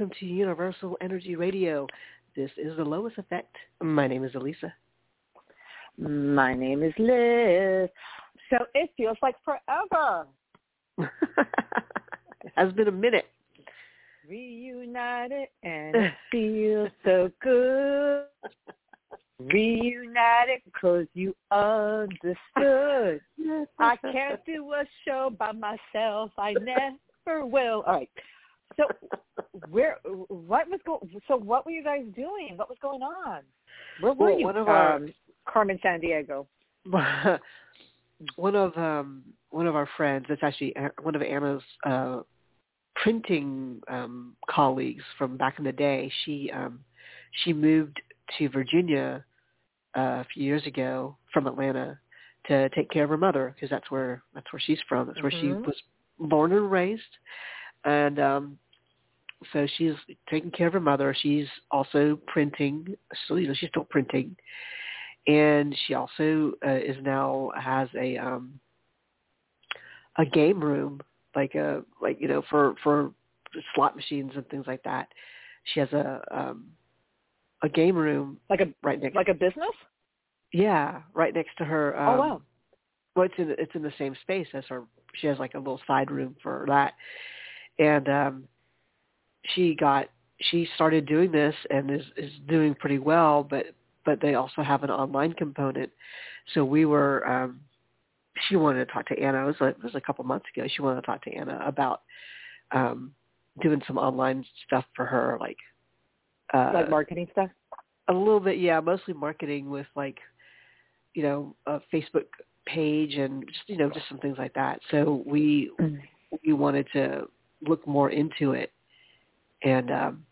Welcome to Universal Energy Radio. This is the Lois Effect. My name is Alyssa. My name is Liz. So it feels like forever. it has been a minute. Reunited and it feels so good. Reunited because you understood. I can't do a show by myself. I never will. All right. So where what was going so what were you guys doing? What was going on? Where were Well, you? one of our- um, Carmen Sandiego. one of um, one of our friends, it's actually one of Anna's uh, printing um, colleagues from back in the day. She um, she moved to Virginia uh, a few years ago from Atlanta to take care of her mother because that's where that's where she's from. That's where she Mhm. was born and raised, and um, so she's taking care of her mother. She's also printing. So you know she's still printing, and she also uh, is now has a um, a game room like a like you know for for slot machines and things like that. She has a um, a game room Like a right next like a business? yeah right next to her. Um, oh wow. well, it's in it's in the same space as her. She has like a little side room for that, and um, she got she started doing this and is is doing pretty well. But but they also have an online component. So we were. um She wanted to talk to Anna. It was, like, it was a couple months ago. She wanted to talk to Anna about um doing some online stuff for her, like uh, like marketing stuff? a little bit, yeah, mostly marketing with like, you know, a Facebook page and just you know just some things like that. So we we wanted to look more into it, and um,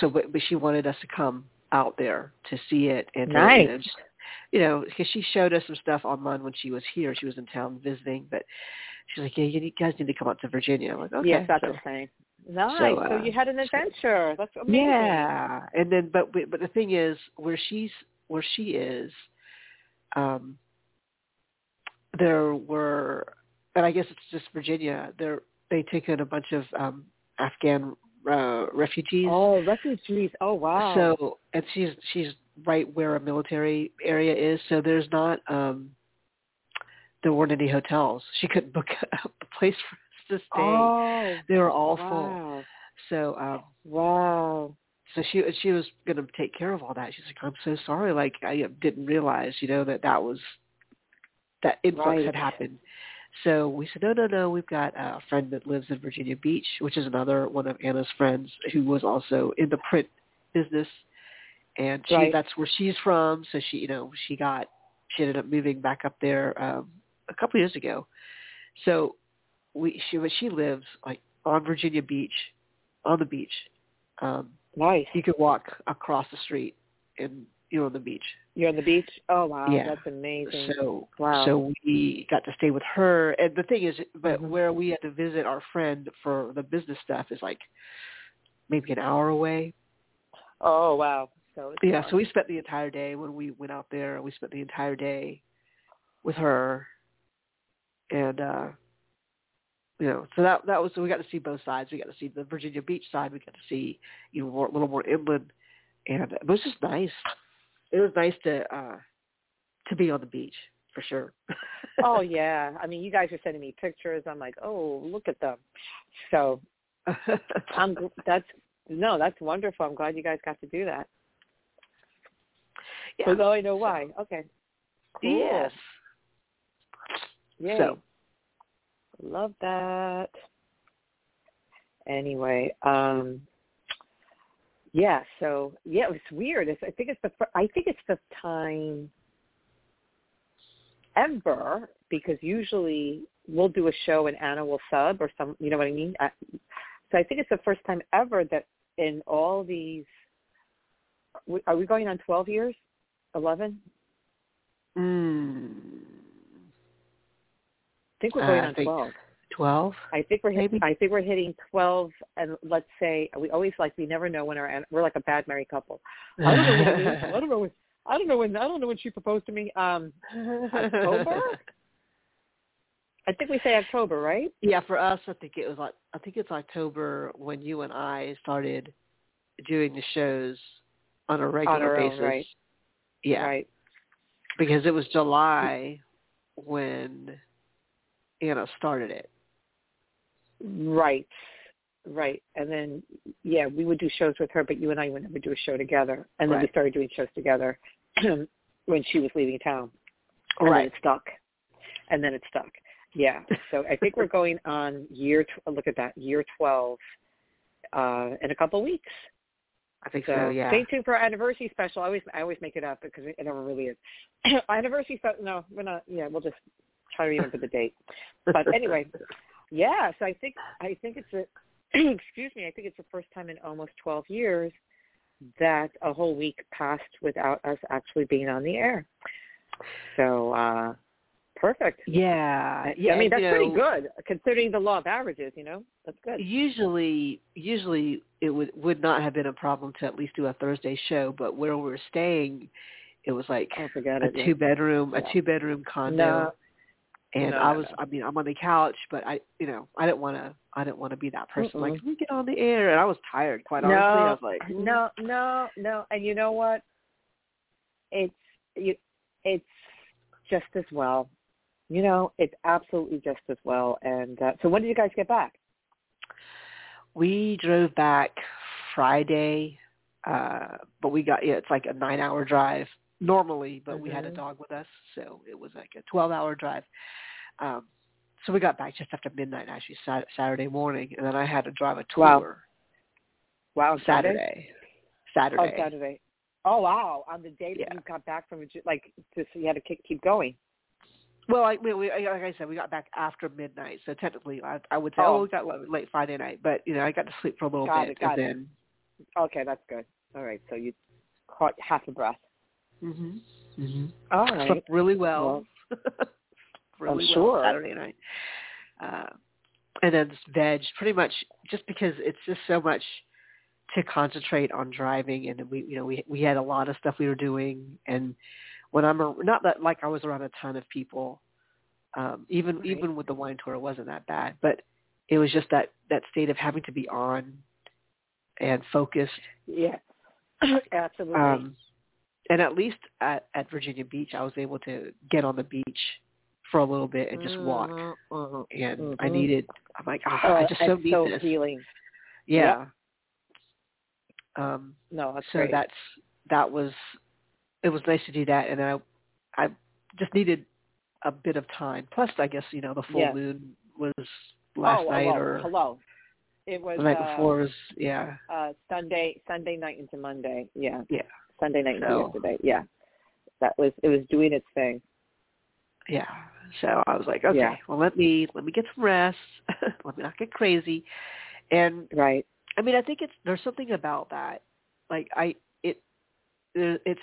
so but, but she wanted us to come out there to see it and Nice. you know, just, you know, because she showed us some stuff online when she was here. She was in town visiting, but she's like, yeah, you guys need to come out to Virginia. I'm like, okay, yes, that's so- the same. Nice. So, So, uh, you had an adventure. That's amazing. yeah, and then but but but the thing is, where she's where she is, um, there were, and I guess it's just Virginia. There they take in a bunch of um, Afghan uh, refugees. Oh, refugees. Oh wow. So and she's she's right where a military area is. So there's not um, there weren't any hotels. She couldn't book a place for us to stay. Oh, they were all full. So um, Wow. so she she was going to take care of all that. She's like, I'm so sorry. Like I didn't realize, you know, that that was that influx Right. had happened. So we said, no, no, no. We've got a friend that lives in Virginia Beach, which is another one of Anna's friends who was also in the print business, and she Right. that's where she's from. So she, you know, she got she ended up moving back up there um, a couple years ago. So we she but she lives like on Virginia Beach, on the beach. Um, Nice. you could walk across the street and you're on the beach. You're on the beach. Oh wow. Yeah. That's amazing. So Wow. so we got to stay with her and the thing is but Mhm. where we had to visit our friend for the business stuff is like maybe an hour away. oh wow. So it's Yeah, fun. so we spent the entire day when we went out there, we spent the entire day with her and uh you know, so that that was so we got to see both sides. We got to see the Virginia Beach side. We got to see you know more, a little more inland, and it was just nice. It was nice to uh to be on the beach for sure. oh yeah. I mean, you guys are sending me pictures. I'm like, oh, look at them. So I'm. That's no, that's wonderful. I'm glad you guys got to do that. yeah. Now I know why. Okay. Cool. Yes. Yay. So Love that. Anyway, um yeah, so yeah, it was weird. It's, I think it's the fir- I think it's the time ever because usually we'll do a show and Anna will sub or some, you know what I mean? I, so I think it's the first time ever that in all these are we going on 12 years? 11? mm, I think we're Uh, going I on think 12. Twelve. I think we're hitting, I think we're hitting 12 and let's say we always like we never know when our we're like a bad married couple. I don't know when. I don't know when I don't know when I don't know when she proposed to me. Um October? I think we say October, right? Yeah, for us, I think it was like I think it's October when you and I started doing the shows on a regular On our own, basis. right. Yeah, Right. because it was July when Anna started it. Right. Right. And then yeah, we would do shows with her, but you and I would never do a show together. And then we started doing shows together when she was leaving town. And then it stuck. And then it stuck. Yeah. So I think we're going on year tw- look at that, year 12 uh in a couple of weeks. I think So so. Yeah. stay tuned for our anniversary special. I always I always make it up because it never really is. anniversary special. No, we're not. Yeah, we'll just try to remember the date. But anyway, yeah. So I think I think it's a excuse me. I think it's the first time in almost twelve years that a whole week passed without us actually being on the air. So uh perfect. Yeah. Yeah. I mean that's you pretty good considering the law of averages. You know, that's good. Usually, usually it would would not have been a problem to at least do a Thursday show, but where we're staying, it was like Oh, a two bedroom a Yeah. two bedroom condo. No, and No, I was no. I mean I'm on the couch, but I you know I didn't want to I didn't want to be that person like Mm-mm. can we get on the air and I was tired quite honestly I was like "Mm." no, no, no. And you know what? It's you. It's just as well. You know, it's absolutely just as well. And uh, so, when did you guys get back? we drove back Friday uh but we got yeah it's like a 9 hour drive normally but we had a Mhm. dog with us so it was like a 12 hour drive um so we got back just after midnight actually Saturday morning and then I had to drive a tour Wow. Wow, Saturday Saturday Oh, Saturday. Oh, wow! On the day that Yeah. you got back from like, just you had to keep keep going. Well, I, we, we, like I said, we got back after midnight, so technically, I, I would say, Oh. oh, we got late, late Friday night, but you know, I got to sleep for a little Got bit, it, got and it. then. Okay, that's good. All right, so you caught half a breath. Mhm. Mhm. All right. Slept really well. really well sure. Saturday night. Uh, and then veg, pretty much, just because it's just so much to concentrate on driving, and we, you know, we we had a lot of stuff we were doing, and when I'm a, not that like I was around a ton of people, um, even Right. even with the wine tour, it wasn't that bad, but it was just that that state of having to be on and focused. Yeah. Absolutely. Um, and at least at at Virginia Beach, I was able to get on the beach for a little bit and just walk. Mhm, mhm. And I Mhm. needed. I'm like, oh, Oh, I just so need so this. healing. Yeah. Um, No, that's so great. that's that was it was nice to do that and then I I just needed a bit of time. Plus I guess, you know, the full Yeah. moon was last oh, night hello, or hello. It was the night uh, before was yeah. uh Sunday Sunday night into Monday. Yeah. Yeah. Sunday night So- yesterday. Yeah. That was it was doing its thing. Yeah. So I was like, okay, Yeah. well let me let me get some rest. let me not get crazy. And Right. I mean, I think it's there's something about that. Like I it there, it's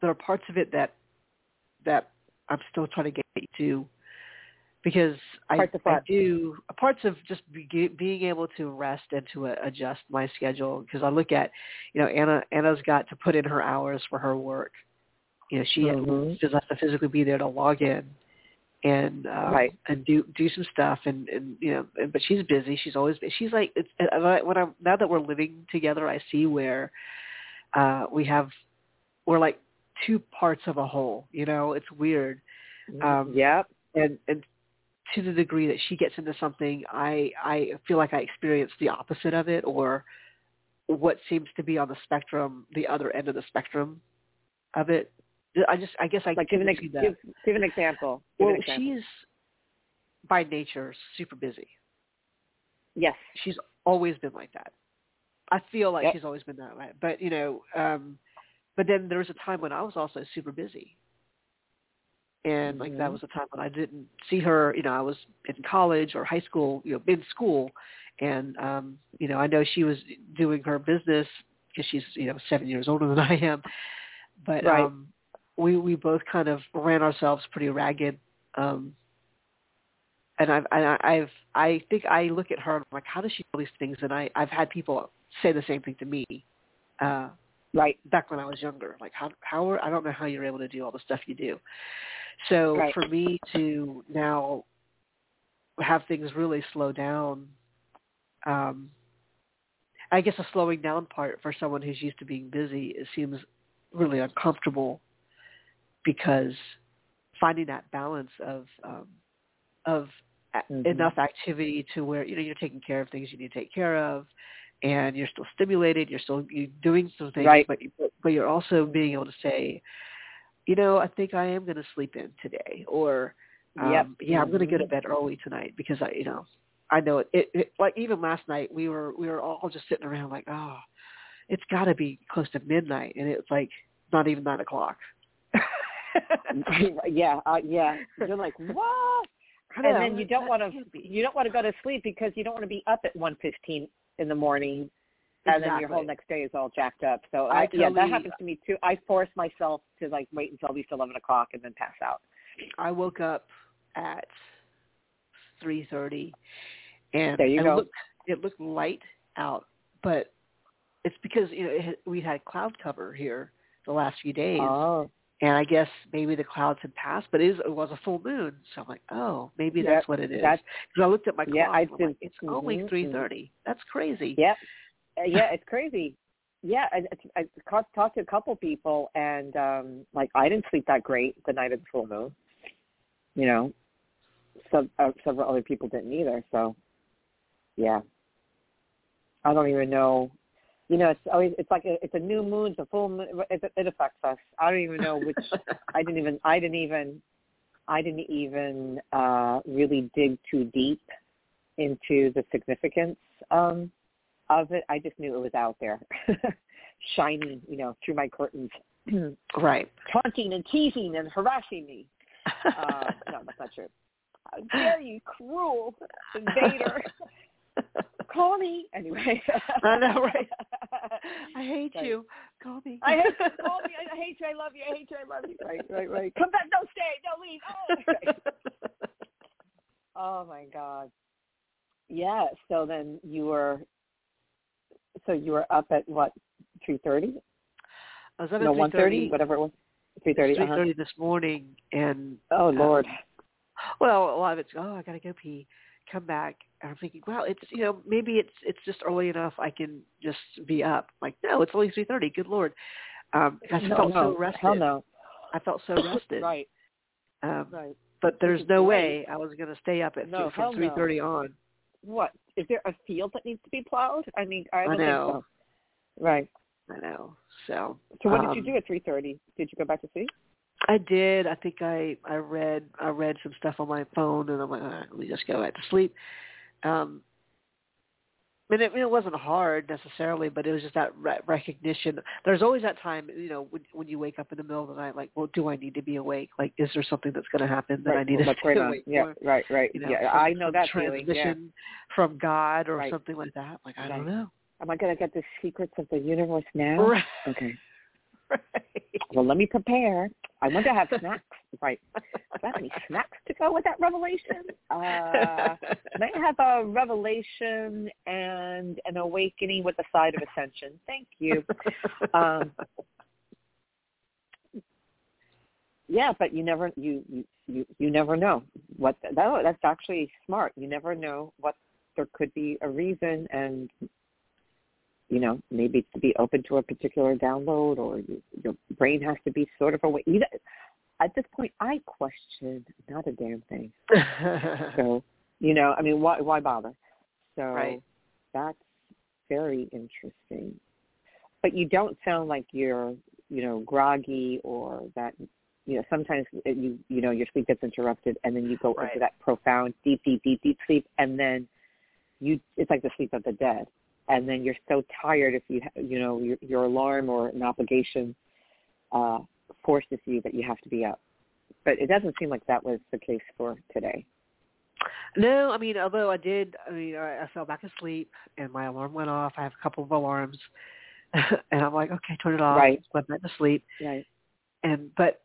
there are parts of it that that I'm still trying to get to because I, I do parts of just be, being able to rest and to uh, adjust my schedule because I look at you know Anna Anna's got to put in her hours for her work. You know she Mhm. has to physically be there to log in and um, Right. and do do some stuff and and you know and, but she's busy she's always she's like it's when I'm now that we're living together I see where uh we have we're like two parts of a whole you know it's weird Um, yep. and and to the degree that she gets into something I I feel like I experience the opposite of it or what seems to be on the spectrum the other end of the spectrum of it I just I guess I Like give an tend see that. give, give an example. Give Well, an example. she's by nature super busy. yes. She's always been like that. I feel like Yep. she's always been that way. But you know, um but then there was a time when I was also super busy. And like that Mhm. was a time when I didn't see her, you know, I was in college or high school, you know, in school and um, you know, I know she was doing her business because she's, you know, 7 years older than I am. But Right. um we we both kind of ran ourselves pretty ragged um and I've, and I- I've, I think I look at her and I'm like, how does she do these things? And I, I've had people say the same thing to me, uh, Right. back when I was younger. Like, how, how, are, I don't know how you're able to do all the stuff you do. So Right. for me to now have things really slow down. Um, I guess a slowing down part for someone who's used to being busy it seems really uncomfortable because finding that balance of um, of mm-hmm. enough activity to where you know you're taking care of things you need to take care of, and you're still stimulated, you're still you're doing some things, right. but but you're also being able to say, you know, I think I am going to sleep in today, or um, yep. yeah, I'm going to go to bed early tonight because I, you know, I know it, it, it. Like even last night, we were we were all just sitting around like, oh, it's got to be close to midnight, and it's like not even nine o'clock. yeah, uh, yeah. You're like what? And then you don't want to you don't want to go to sleep because you don't want to be up at one fifteen in the morning, and exactly. then your whole next day is all jacked up. So I I, totally, yeah, that happens to me too. I force myself to like wait until at least eleven o'clock and then pass out. I woke up at three thirty, and there you it go. Looked, it looked light out, but it's because you know it, we had cloud cover here the last few days. Oh. And I guess maybe the clouds had passed, but it, is, it was a full moon, so I'm like, oh, maybe Yep, that's what it is. Because I looked at my clock, Yeah, I I'm like, it's only mhm, three thirty. That's crazy. Yep. Uh, yeah, it's crazy. Yeah, I, I, I talked to a couple people, and um like I didn't sleep that great the night of the full moon. You know, some uh, several other people didn't either. So, yeah, I don't even know. You know, it's always it's like a, it's a new moon, it's a full moon. It, it affects us. I don't even know which. I didn't even. I didn't even. I didn't even uh really dig too deep into the significance um of it. I just knew it was out there, shining, you know, through my curtains, right. taunting and teasing and harassing me. Uh, no, that's not true. How dare you, cruel invader! Call me anyway. I know, right? I hate Right. you. Call me. I hate you. Call me. I, hate you. I love you. I hate you. I love you. Right, right, right. Come back. Don't stay. Don't leave. Oh, oh my God. Yeah. So then you were. So you were up at what? Three thirty? I was up No, at one thirty. 3:30 Whatever it was. Three thirty. Three Uh-huh. this morning, and Oh Lord. um, well, a lot of it's oh, I gotta go pee, come back. I'm thinking, well, it's you know maybe it's it's just early enough I can just be up. Like no, it's only three thirty. Good lord, um, I no, felt no. so rested. Hell no. I felt so rested. right. Um, Right. but there's no way I was going to stay up at No, th- from no. three thirty on. What is there a field that needs to be plowed? I mean, I I don't know. think so. Right. I know. So So what did you um, do at three thirty? Did you go back to sleep? I did. I think I I read I read some stuff on my phone, and I'm like, all right, let me just go back to sleep. Um, and it, it wasn't hard necessarily, but it was just that re- recognition. There's always that time, you know, when when you wake up in the middle of the night, like, well, do I need to be awake? Like, is there something that's going to happen that right. I need to stay going on? awake Yeah. for? Right. Right. You know, yeah. I know that feeling. Yeah. from God or Right. something like that. Like, I don't know. Am I going to get the secrets of the universe now? Right. Okay. Right. Well, let me prepare. I want to have snacks. Right. Do I have any snacks to go with that revelation? Uh, may I have a revelation and an awakening with a side of ascension? Thank you. Um, yeah, but you never you you you, you never know what that, that's actually smart. You never know what there could be a reason and you know maybe it's to be open to a particular download or you, your brain has to be sort of awake. You, know, at this point, I question not a damn thing. So you know, I mean, why why bother? So Right. that's very interesting. But you don't sound like you're you know groggy or that you know sometimes you you know your sleep gets interrupted and then you go Right. into that profound deep deep deep deep sleep and then you it's like the sleep of the dead and then you're so tired if you ha- you know your, your alarm or an obligation uh forces you that you have to be up but it doesn't seem like that was the case for today No, I mean, although I did, I mean, I, I fell back asleep and my alarm went off. I have a couple of alarms, and I'm like, okay, turn it off. Right. Went back to sleep, right and but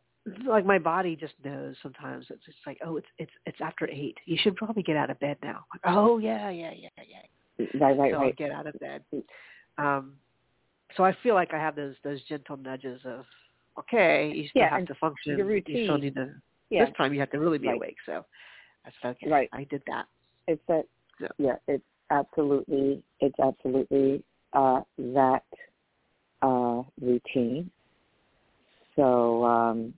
like my body just knows sometimes. It's just like, oh, it's it's it's after eight. You should probably get out of bed now. Like, oh yeah, yeah, yeah, yeah. Right right so I'll get out of bed. Um, so I feel like I have those those gentle nudges of, okay, you still Yeah, have to function. your You still need to. yeah This time you have to really be Right. awake. So I said, okay, Right. I did that. it's that yeah. yeah, it's absolutely it's absolutely uh that uh routine. So um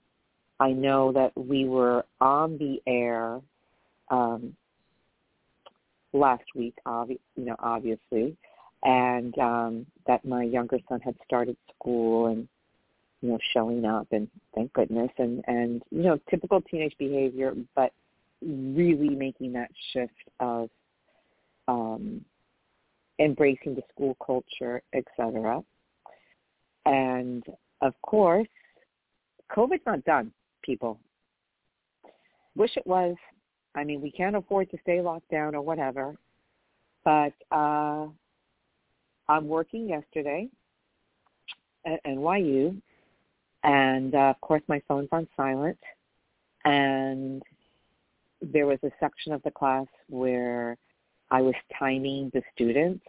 I know that we were on the air um last week, obvi- you know, obviously, and um, that my younger son had started school and you know showing up and thank goodness and and you know typical teenage behavior, but really making that shift of um, embracing the school culture, etc. And of course, COVID's not done, people. Wish it was. I mean, we can't afford to stay locked down or whatever. But uh, I'm working yesterday at NYU, and uh, of course my phone's on silent. And there was a section of the class where I was timing the students,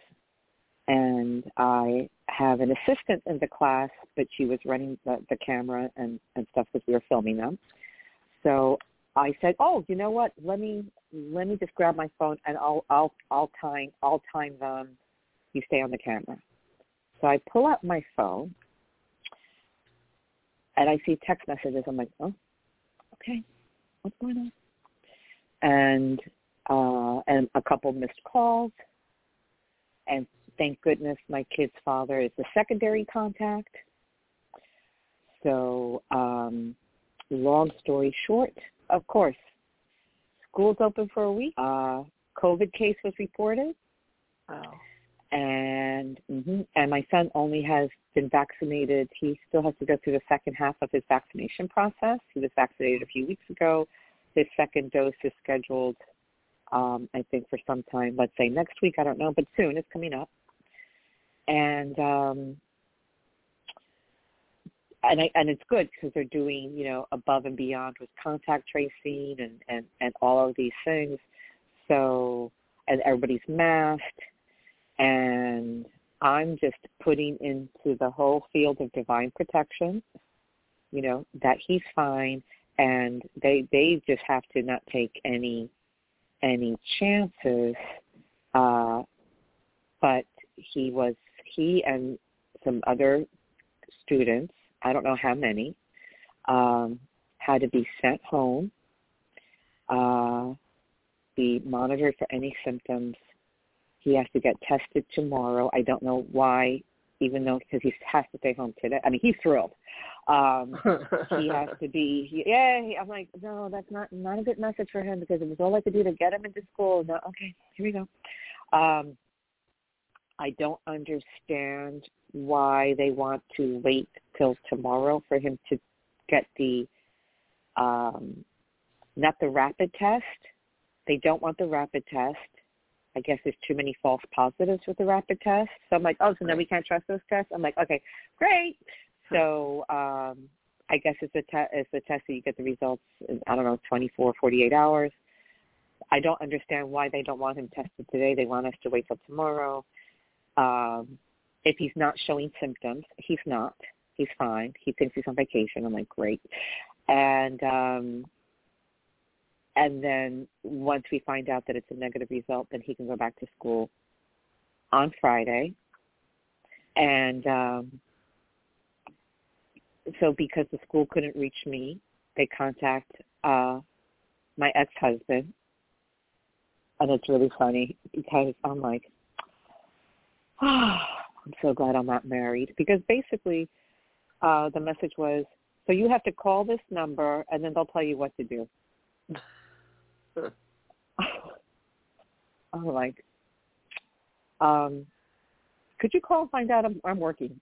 and I have an assistant in the class, but she was running the, the camera and, and stuff because we were filming them. So I said, "Oh, you know what? Let me let me just grab my phone and I'll I'll I'll time I'll time them. You stay on the camera." So I pull out my phone and I see text messages. I'm like, "Oh, okay, what's going on?" And uh, and a couple missed calls, and thank goodness my kid's father is the secondary contact. So, um, long story short, of course. School's open for a week. Uh, COVID case was reported. Oh. And mm-hmm, and my son only has been vaccinated. He still has to go through the second half of his vaccination process. He was vaccinated a few weeks ago. His second dose is scheduled, um, I think, for some time. Let's say next week. I don't know, but soon. It's coming up. And um, and I, and it's good because they're doing you know above and beyond with contact tracing and and and all of these things. So and everybody's masked, and I'm just putting into the whole field of divine protection. You know that he's fine, and they they just have to not take any any chances. Uh, but he was he and some other students I don't know how many, um, had to be sent home, uh, be monitored for any symptoms. He has to get tested tomorrow. I don't know why, even though because he has to stay home today. I mean, he's thrilled. Um, he has to be. Yeah, he, I'm like, no, that's not not a good message for him because it was all I could do to get him into school. No, okay, here we go. Um, I don't understand why they want to wait till tomorrow for him to get the um not the rapid test. They don't want the rapid test. I guess there's too many false positives with the rapid test. So I'm like, oh, so then we can't trust those tests. I'm like, okay, great. So um, I guess it's a te- it's a test that you get the results in I don't know 24, 48 hours. I don't understand why they don't want him tested today. They want us to wait till tomorrow. Um, if he's not showing symptoms, he's not. He's fine. He thinks he's on vacation. I'm like, great. And um and then once we find out that it's a negative result, then he can go back to school on Friday. And um so because the school couldn't reach me, they contact uh my ex-husband. And it's really funny because I'm like, oh, I'm so glad I'm not married because basically uh, the message was, so you have to call this number and then they'll tell you what to do. I'm like, um, could you call and find out I'm, I'm working?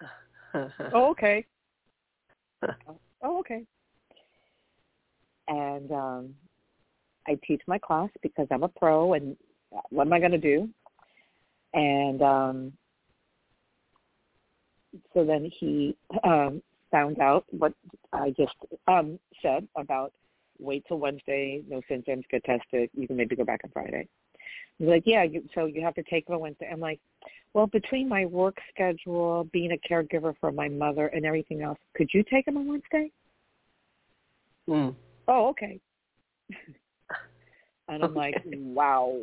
oh, okay. oh, okay. And um, I teach my class because I'm a pro, and what am I going to do? And um, so then he um, found out what I just um, said about wait till Wednesday, no symptoms, get tested. You can maybe go back on Friday. He's like, yeah, you, so you have to take them on Wednesday. I'm like, well, between my work schedule, being a caregiver for my mother, and everything else, could you take him on Wednesday? Mm. Oh, okay. And I'm okay. like, wow,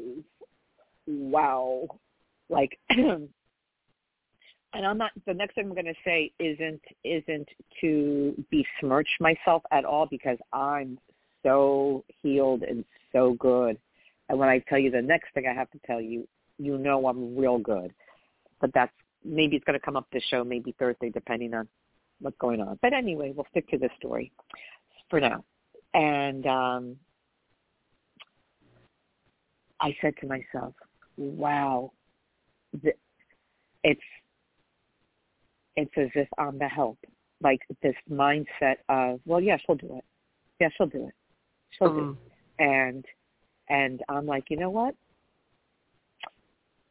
wow. Like and I'm not the next thing I'm gonna say isn't isn't to besmirch myself at all because I'm so healed and so good. And when I tell you the next thing I have to tell you, you know I'm real good. But that's maybe it's going to come up this show, maybe Thursday, depending on what's going on. But anyway, we'll stick to this story for now. And um, I said to myself, "Wow, it's it's as if I'm the help." Like this mindset of, "Well, yeah, she'll do it. Yeah, she'll do it. She'll mm-hmm. do it." And and I'm like, you know what?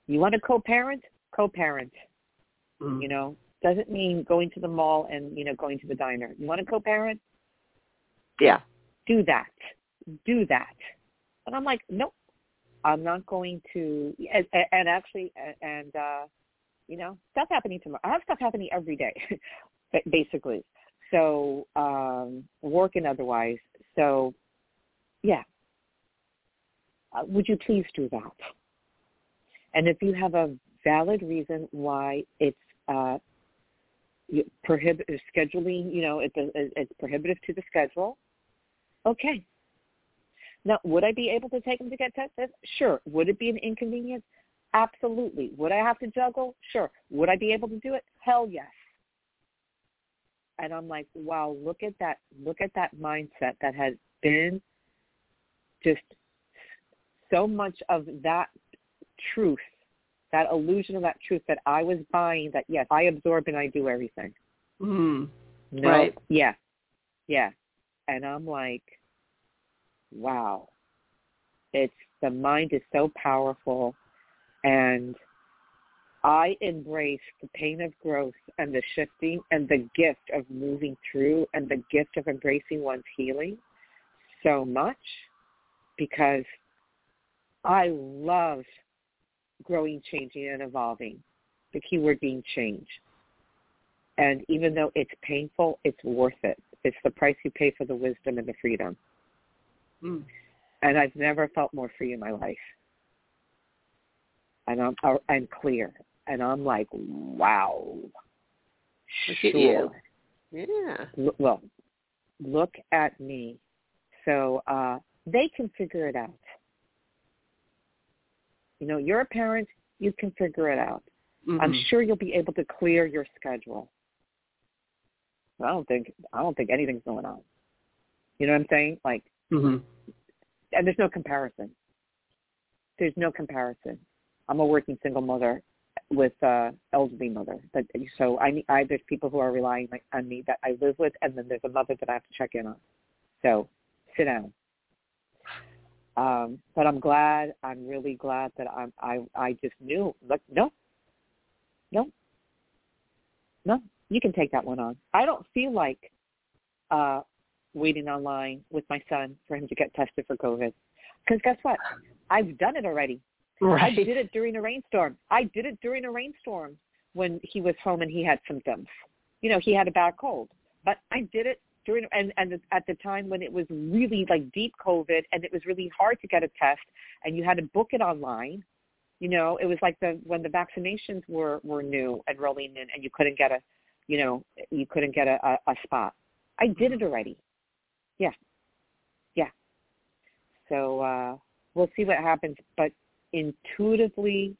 You want to co-parent? Co-parent. Mm-hmm. You know, doesn't mean going to the mall and you know going to the diner. You want to co-parent? Yeah. Do that. Do that. And I'm like, nope. I'm not going to. And, and actually, and uh, you know, stuff happening tomorrow. I have stuff happening every day, basically. So um, work and otherwise. So yeah. Uh, would you please do that? And if you have a valid reason why it's uh, prohibit scheduling, you know, it's, it's prohibitive to the schedule. Okay. Now, would I be able to take them to get tested? Sure. Would it be an inconvenience? Absolutely. Would I have to juggle? Sure. Would I be able to do it? Hell yes. And I'm like, wow, look at that, look at that mindset that has been just so much of that truth that illusion of that truth that I was buying that yes, I absorb and I do everything. Mm. No, right. Yeah. Yeah. And I'm like, wow. It's the mind is so powerful and I embrace the pain of growth and the shifting and the gift of moving through and the gift of embracing one's healing so much because I love growing, changing, and evolving. The key word being change. And even though it's painful, it's worth it. It's the price you pay for the wisdom and the freedom. Mm. And I've never felt more free in my life. And I'm and clear. And I'm like, wow. Look sure. Yeah. well, look at me. So uh, they can figure it out. You know, you're a parent, you can figure it out. Mm-hmm. I'm sure you'll be able to clear your schedule. I don't think I don't think anything's going on. You know what I'm saying? Like, mm-hmm. and there's no comparison. There's no comparison. I'm a working single mother with uh elderly mother. But so I, I there's people who are relying on me that I live with, and then there's a mother that I have to check in on. So sit down. Um, but I'm glad. I'm really glad that I'm. I I just knew. Look, no, no, no. You can take that one on. I don't feel like uh, waiting online with my son for him to get tested for COVID. Because guess what? I've done it already. Right. I did it during a rainstorm. I did it during a rainstorm when he was home and he had symptoms. You know, he had a bad cold. But I did it during and and at the time when it was really like deep COVID and it was really hard to get a test and you had to book it online. You know, it was like the when the vaccinations were were new and rolling in and you couldn't get a, you know, you couldn't get a, a, a spot. I did it mm-hmm. already. Yeah, yeah. So uh we'll see what happens, but intuitively,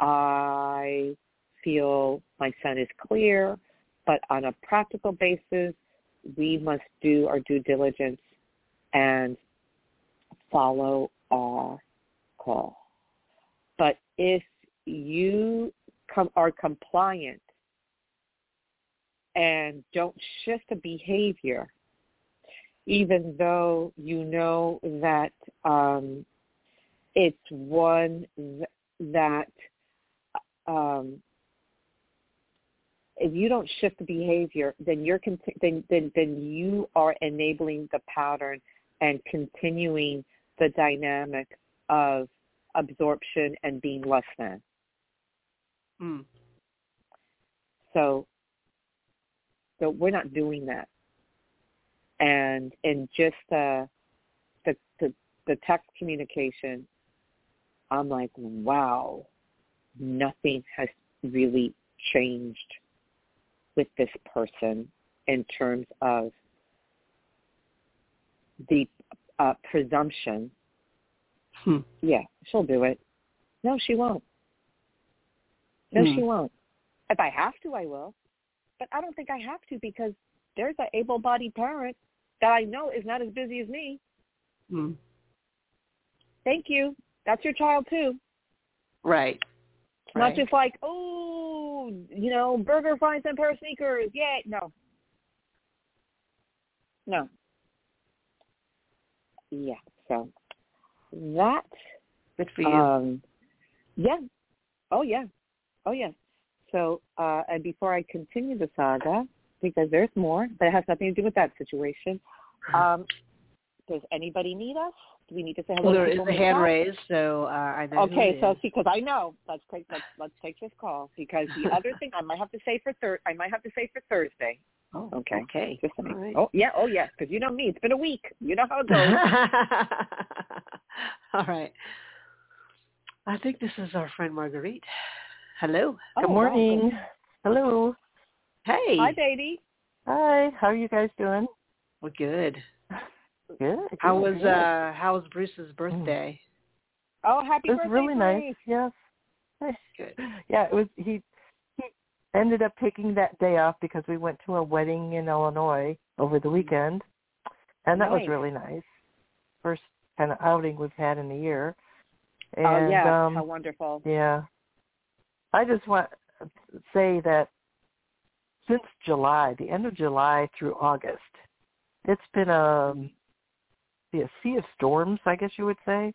I feel my son is clear, but on a practical basis, we must do our due diligence and follow our call. But if you are compliant and don't shift the behavior, even though you know that um, it's one th- that um, if you don't shift the behavior, then you're then then then you are enabling the pattern and continuing the dynamic of absorption and being less than. Mm. So, so we're not doing that, and and just the the the the text communication, I'm like, wow, nothing has really changed with this person in terms of the uh, presumption. Hmm. Yeah, she'll do it. No, she won't. No, Hmm. she won't. If I have to, I will. But I don't think I have to because there's an able-bodied parent that I know is not as busy as me. Hmm. Thank you. That's your child too. Right. It's Right. Not just like, oh, you know, burger, finds and pair of sneakers. Yay. No. No. Yeah. So that, Good for you. um, yeah. Oh, yeah. Oh, yeah. So, uh, and before I continue the saga, because there's more, but it has nothing to do with that situation. Um, does anybody need us? Do we need to say hello well, to there is a the hand chat? raised, so uh, I know. who Okay, it so is. see, because I know, let's take let's, let's take this call because the other thing I might have to say for thir- I might have to say for Thursday. Oh, Okay. Okay. Just saying. All right. Oh yeah, oh yeah, because you know me, it's been a week. You know how it goes. All right. I think this is our friend Marguerite. Hello. Oh, Good wow, morning. Hello. Hey. Hi, baby. Hi. How are you guys doing? Well, good. Good. How was good. uh how was Bruce's birthday? Oh, happy birthday. It was birthday, really nice. Bruce. Yes. Good. Yeah, it was. He he ended up taking that day off because we went to a wedding in Illinois over the weekend, and that Nice. was really nice. First kind of outing we've had in a year. And, oh yeah, um, how wonderful. Yeah. I just want to say that since July, the end of July through August, it's been a, a sea of storms, I guess you would say.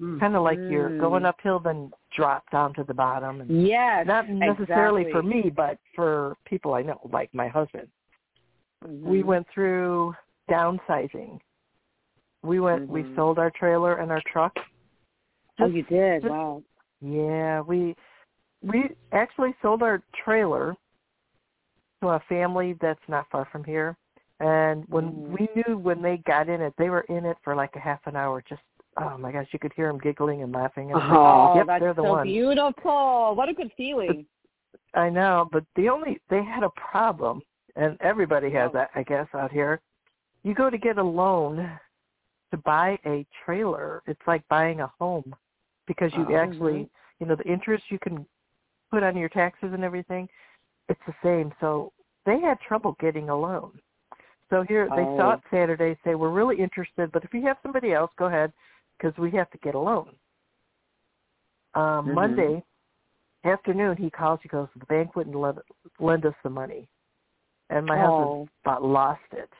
Mm. Kind of like you're going uphill, then drop down to the bottom. And Yes, not necessarily for me, but for people I know, like my husband. We Mhm. went through downsizing. We went. We Mhm. sold our trailer and our truck. Oh, you did. just- wow. Yeah, we we actually sold our trailer a family that's not far from here. And when we mm-hmm. knew when they got in it, they were in it for like a half an hour. Just oh my gosh, you could hear them giggling and laughing. And Oh, yep, that's they're the so ones. beautiful. What a good feeling. I know, but the only they had a problem, and everybody has Oh. that, I guess, out here. You go to get a loan to buy a trailer. It's like buying a home because you Oh. actually, mm-hmm. you know, the interest you can put on your taxes and everything, it's the same. So they had trouble getting a loan. So here they saw Oh. it Saturday, say we're really interested, but if you have somebody else, go ahead because we have to get a loan. Um, Mhm. Monday afternoon, he calls. He goes, the bank wouldn't let, lend us the money, and my husband Oh. about lost it.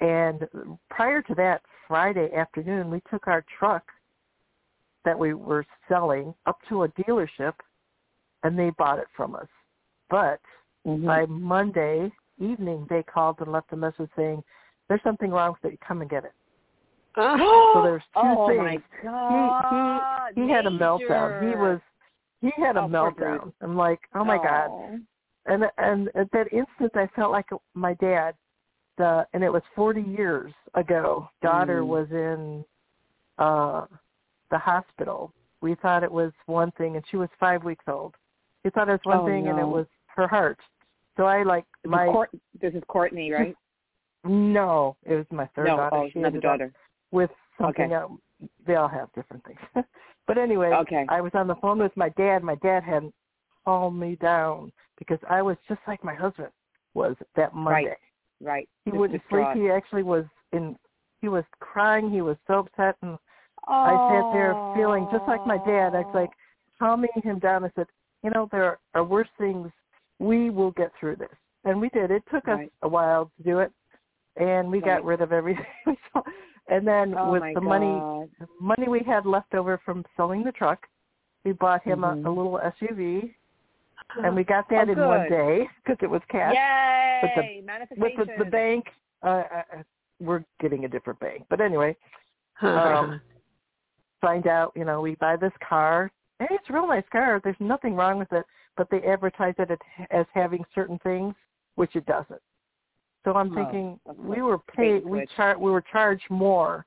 And prior to that, Friday afternoon, we took our truck that we were selling up to a dealership, and they bought it from us. But Mhm. by Monday evening, they called and left a message saying, "There's something wrong with it. Come and get it." So there's two oh things. my god! he he had a meltdown. He was he had a Oh, meltdown. I'm like, oh my god. Oh. And and at that instant, I felt like my dad. The and it was 40 years ago. Daughter Mm. was in uh the hospital. We thought it was one thing, and she was five weeks old. We thought it was one Oh, thing, and it was her heart. So I like my Court, this is Courtney, right? no, it was my third no, daughter. oh, she another daughter. with something Okay. else. They all have different things. but anyway, Okay. I was on the phone with my dad. My dad had calmed me down because I was just like my husband was that Monday. Right. Right. He Just wouldn't distraught. sleep. He actually was in. He was crying. He was so upset, and I sat there feeling just like my dad. I was like calming him down. I said, you know, there are worse things. We will get through this, and we did. It took us Right. a while to do it, and we got rid of everything. and then oh with my the money God. the money we had left over from selling the truck, we bought him Mhm. a, a little SUV, and we got that Oh, in one day because it was cash. Yay! With the- With the, the bank, uh, uh, uh, we're getting a different bank. But anyway, um, find out, you know, we buy this car. And it's a real nice car. There's nothing wrong with it, but they advertise it as- having certain things, which it doesn't. So I'm Oh, thinking we were paid. We char- we were charged more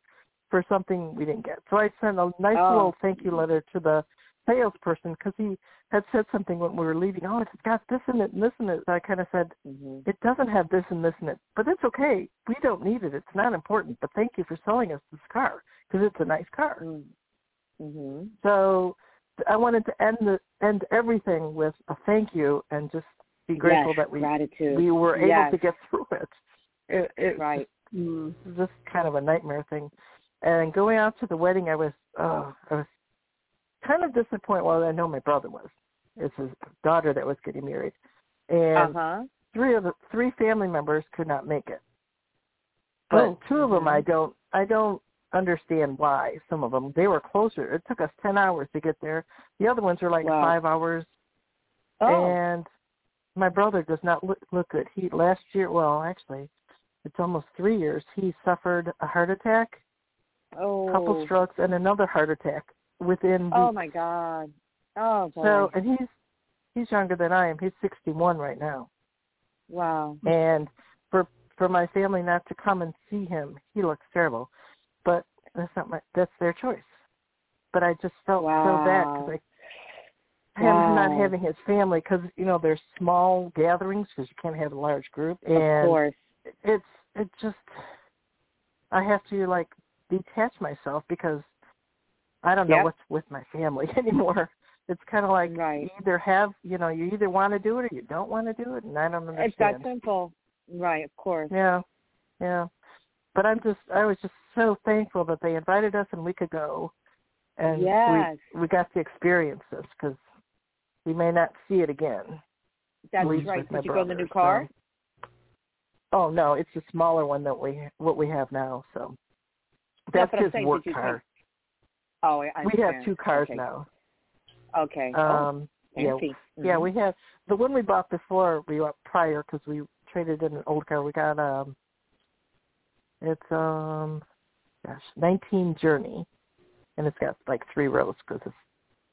for something we didn't get. So I sent a nice Oh. little thank you letter to the salesperson because he had said something when we were leaving. Oh, it's got this in it and this in it. So I kind of said, hmm it doesn't have this and this in it, but it's okay. We don't need it. It's not important. But thank you for selling us this car because it's a nice car. hmm So I wanted to end the end everything with a thank you and just be grateful yes, that we gratitude. we were able Yes. to get through it. It, it right. Mm. was just kind of a nightmare thing. And going out to the wedding, I was oh, I was kind of disappointed. Well, I know my brother was. It's his daughter that was getting married, and Uh huh. three of the three family members could not make it. But Oh. two of them. I don't, I don't understand why. Some of them, they were closer. It took us ten hours to get there. The other ones were like Wow. five hours. Oh. And my brother does not look look good. He last year, well, actually, it's almost three years. He suffered a heart attack, oh. a couple strokes, and another heart attack within oh, weeks. Oh my God. Oh boy. So, and he's he's younger than I am. He's 61 right now. wow. And for for my family not to come and see him, he looks terrible. But that's not my that's their choice. But I just felt so bad Wow. because I him not having his family because you know there's small gatherings because you can't have a large group And Of course. it's it just I have to like detach myself because I don't know Yep. what's with my family anymore. It's kind of like Right. you either have you know you either want to do it or you don't want to do it, and I don't understand. It's that simple. Right. Of course. Yeah, yeah. But I'm just I was just so thankful that they invited us and we could go, and Yes. we we got to experience this because we may not see it again. That's right. Did you go in the new car? so- Oh no, it's a smaller one that we what we have now. So that's I'm his saying, work car. Oh, I We have two cars okay. now. Okay. oh, Um, yeah, fancy. yeah, we have the one we bought before we bought prior because we traded in an old car. We got um, it's um, gosh, 19 Journey, and it's got like three rows because it's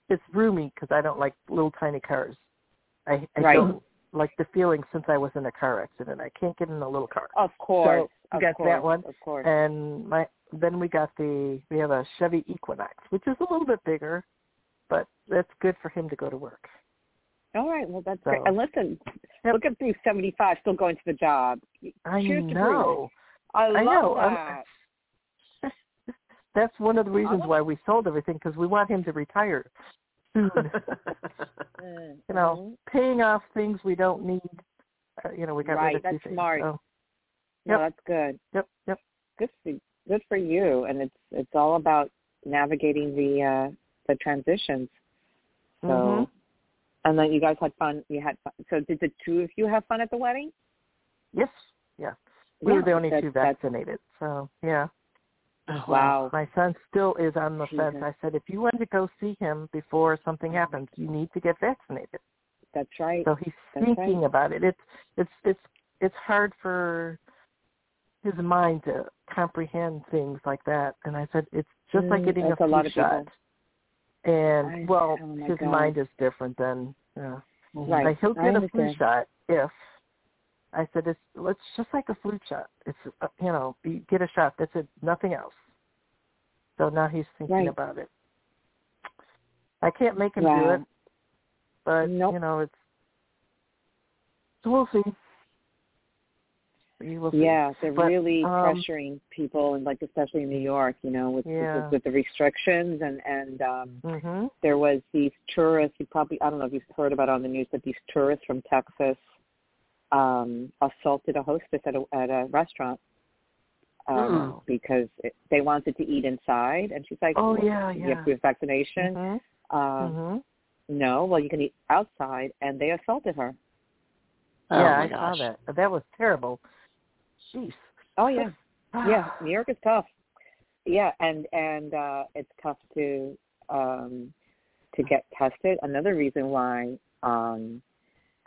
it's roomy because I don't like little tiny cars. I I Right. don't like the feeling since I was in a car accident. I can't get in a little car. Of course. we of got course, that one, Of course. And my then we got the we have a Chevy Equinox, which is a little bit bigger, but that's good for him to go to work. All right. Well, that's So- great. And listen, Yep. look at Bruce, 75, still going to the job. I Cheers know. I love I know. that. That's one of the reasons why we sold everything because we want him to retire soon. You know, mhm. paying off things we don't need. Uh, you know, we got Right, rid of that's things. smart. So, No, Yep. that's good. yep, yep. Good for good for you. And it's it's all about navigating the uh the transitions. So, Mhm. and then you guys had fun. You had fun. So, did the two of you have fun at the wedding? Yes, yeah. We Yeah, were the only two vaccinated, so yeah. Oh, Wow. My son still is on the fence. I said, if you want to go see him before something happens, you need to get vaccinated. That's right. So he's That's thinking right. about it. It's it's it's it's hard for his mind to comprehend things like that. And I said, it's just like Mm, getting a flu a lot of shot. And I- well, oh his God. mind is different than know. Right. Like he'll get a flu shot if I said it's it's just like a flu shot. It's uh, you know you get a shot. That's it. Nothing else. So now he's thinking Right. about it. I can't make him do it, but Nope. you know it's. So we'll see. We will see. Yeah, they're But, really um, pressuring people, and like especially in New York, you know, with Yeah. with, the restrictions and and um Mhm. there was these tourists. You probably I don't know if you've heard about it on the news, but these tourists from Texas um assaulted a hostess at a at a restaurant um Oh. because it, they wanted to eat inside, and she's like, Oh, well, yeah, you have proof of vaccination. Mhm. Um, Mhm. No, well, you can eat outside, and they assaulted her. Oh, yeah, my I gosh. saw that. That was terrible. Jeez. Oh yeah. yeah, New York is tough. Yeah, and and uh it's tough to um to get tested. Another reason why um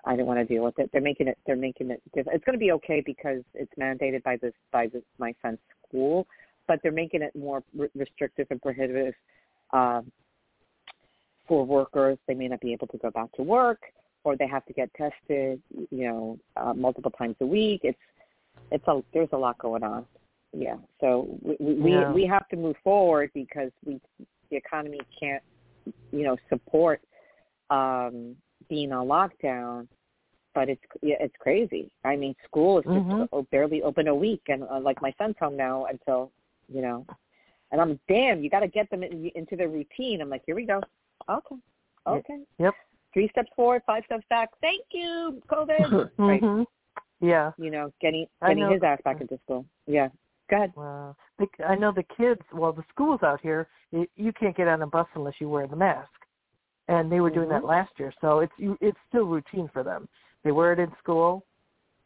I don't want to deal with it. They're making it they're making it diff- it's going to be okay because it's mandated by this by this my son's school, but they're making it more re- restrictive and prohibitive um for workers. They may not be able to go back to work or they have to get tested, you know, uh, multiple times a week. It's it's a there's a lot going on. yeah. So we we, Yeah. we have to move forward because we the economy can't you know support um being on lockdown. But it's yeah, it's crazy. I mean, school is just Mhm. barely open a week, and uh, like my son's home now until you know, and I'm damn. You got to get them in, into their routine. I'm like, here we go. Okay, okay. Yep. Three steps forward, five steps back. Thank you, COVID. right. Mhm. Yeah. You know, getting getting his ass back into school. Yeah. Go ahead. Wow. I know the kids. Well, the schools out here, you, you can't get on a bus unless you wear the mask, and they were doing that Mhm. last year. So it's you, it's still routine for them. They wear it in school.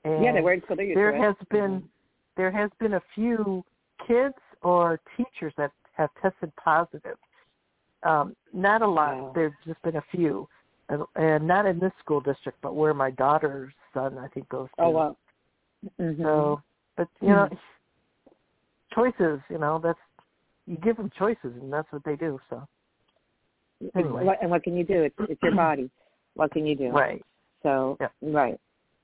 And Yeah, they wear it so they're there to it. has been Mhm. there has been a few kids or teachers that have tested positive. Um, not a lot. Wow. There's just been a few, and, and not in this school district, but where my daughter's son I think goes to. Oh wow. Mhm. So, but you know, choices. You know, that's you give them choices, and that's what they do. So, anyway. What, and what can you do? It's it's your body. What can you do? right. So Yep. right,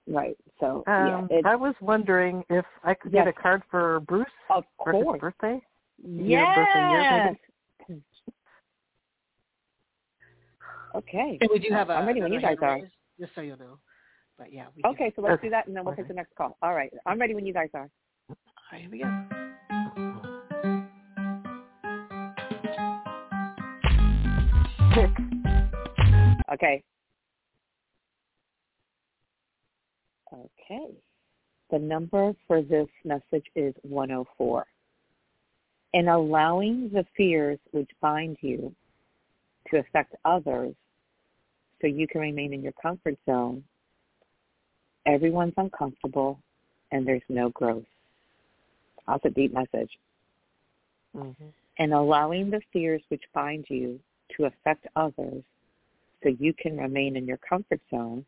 right. So Um, yeah, I was wondering if I could get a card for Bruce of for his birthday. Yes. birthday year. Okay. And we do have a I'm ready when you guys are. just so you know. But yeah, we do. Okay, so let's Okay. do that, and then we'll Okay. take the next call. All right, I'm ready when you guys are. All right, here we go. Okay. Okay. The number for this message is 104. In allowing the fears which bind you to affect others so you can remain in your comfort zone, everyone's uncomfortable and there's no growth. That's a deep message. Mm-hmm. And allowing the fears which bind you to affect others so you can remain in your comfort zone,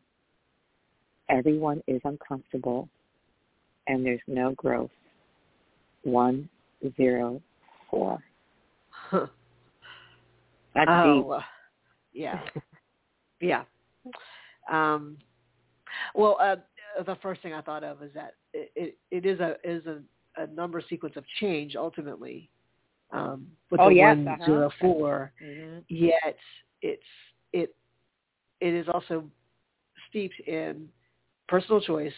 everyone is uncomfortable and there's no growth. One, zero, four. That's deep. oh, uh, yeah, yeah. Um, well, uh, the first thing I thought of is that it, it, it is a is a, a number sequence of change ultimately. Um, with Oh, the yes, one uh-huh. zero four, Mhm. yet it's it it is also steeped in personal choice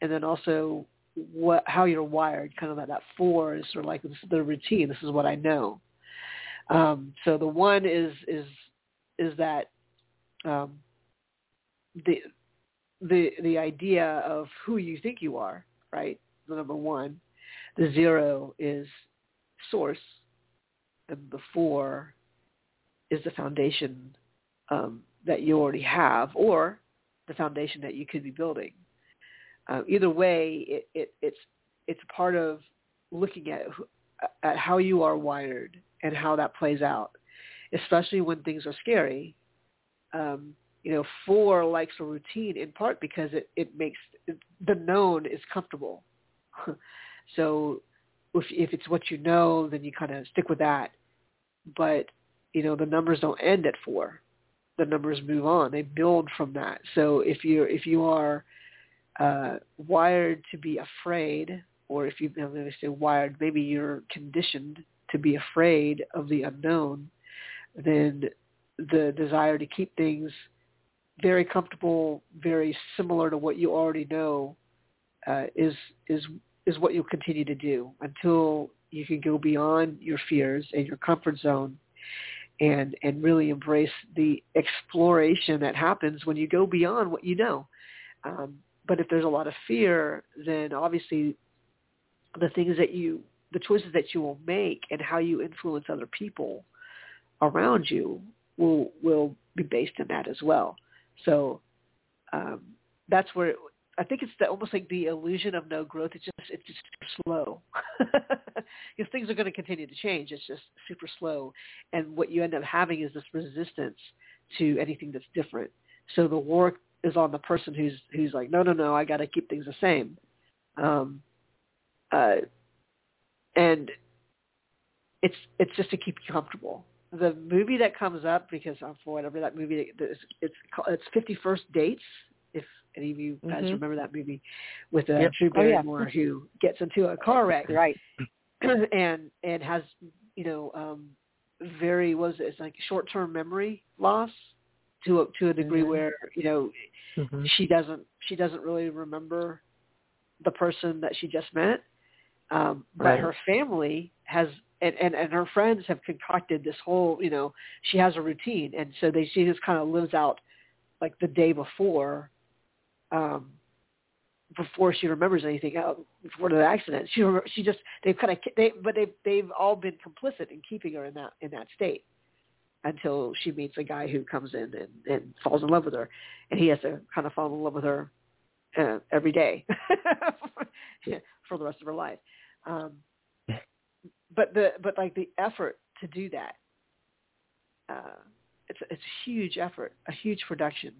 and then also what how you're wired kind of that, that four is sort of like this is the routine this is what i know um so the one is is is that um the the the idea of who you think you are right the number one the zero is source and four is the foundation um, that you already have or the foundation that you could be building. Uh, either way, it, it, it's it's part of looking at at how you are wired and how that plays out, especially when things are scary. Um, you know, four likes a routine in part because it it makes it, the known is comfortable. so if if it's what you know, then you kind of stick with that. But you know, the numbers don't end at four. The numbers move on. They build from that. So if you if you are uh, wired to be afraid, or if you going to say wired, maybe you're conditioned to be afraid of the unknown, then the desire to keep things very comfortable, very similar to what you already know, uh, is is is what you'll continue to do until you can go beyond your fears and your comfort zone and and really embrace the exploration that happens when you go beyond what you know. Um, but if there's a lot of fear, then obviously the things that you, the choices that you will make and how you influence other people around you will will be based in that as well. So um, that's where I think it's the, almost like the illusion of no growth. It's just it's just slow because things are going to continue to change. It's just super slow, and what you end up having is this resistance to anything that's different. So the work is on the person who's who's like, no, no, no, I got to keep things the same, um, uh, and it's it's just to keep you comfortable. The movie that comes up because um, for whatever that movie it's it's called, it's Fifty First Dates if any of you guys Mhm. remember that movie with uh, Yep. Drew Oh, yeah. Barrymore who gets into a car wreck right. and and has you know um very was it it's like short term memory loss to a to a degree Mhm. where you know Mhm. she doesn't she doesn't really remember the person that she just met um but Right. her family has and, and and her friends have concocted this whole you know she has a routine and so they she just kind of lives out like the day before um before she remembers anything else before the accident. She she just they've kind of they but they they've all been complicit in keeping her in that in that state until she meets a guy who comes in and and falls in love with her. And he has to kind of fall in love with her uh, every day for the rest of her life. Um but the but like the effort to do that uh it's it's a huge effort a huge production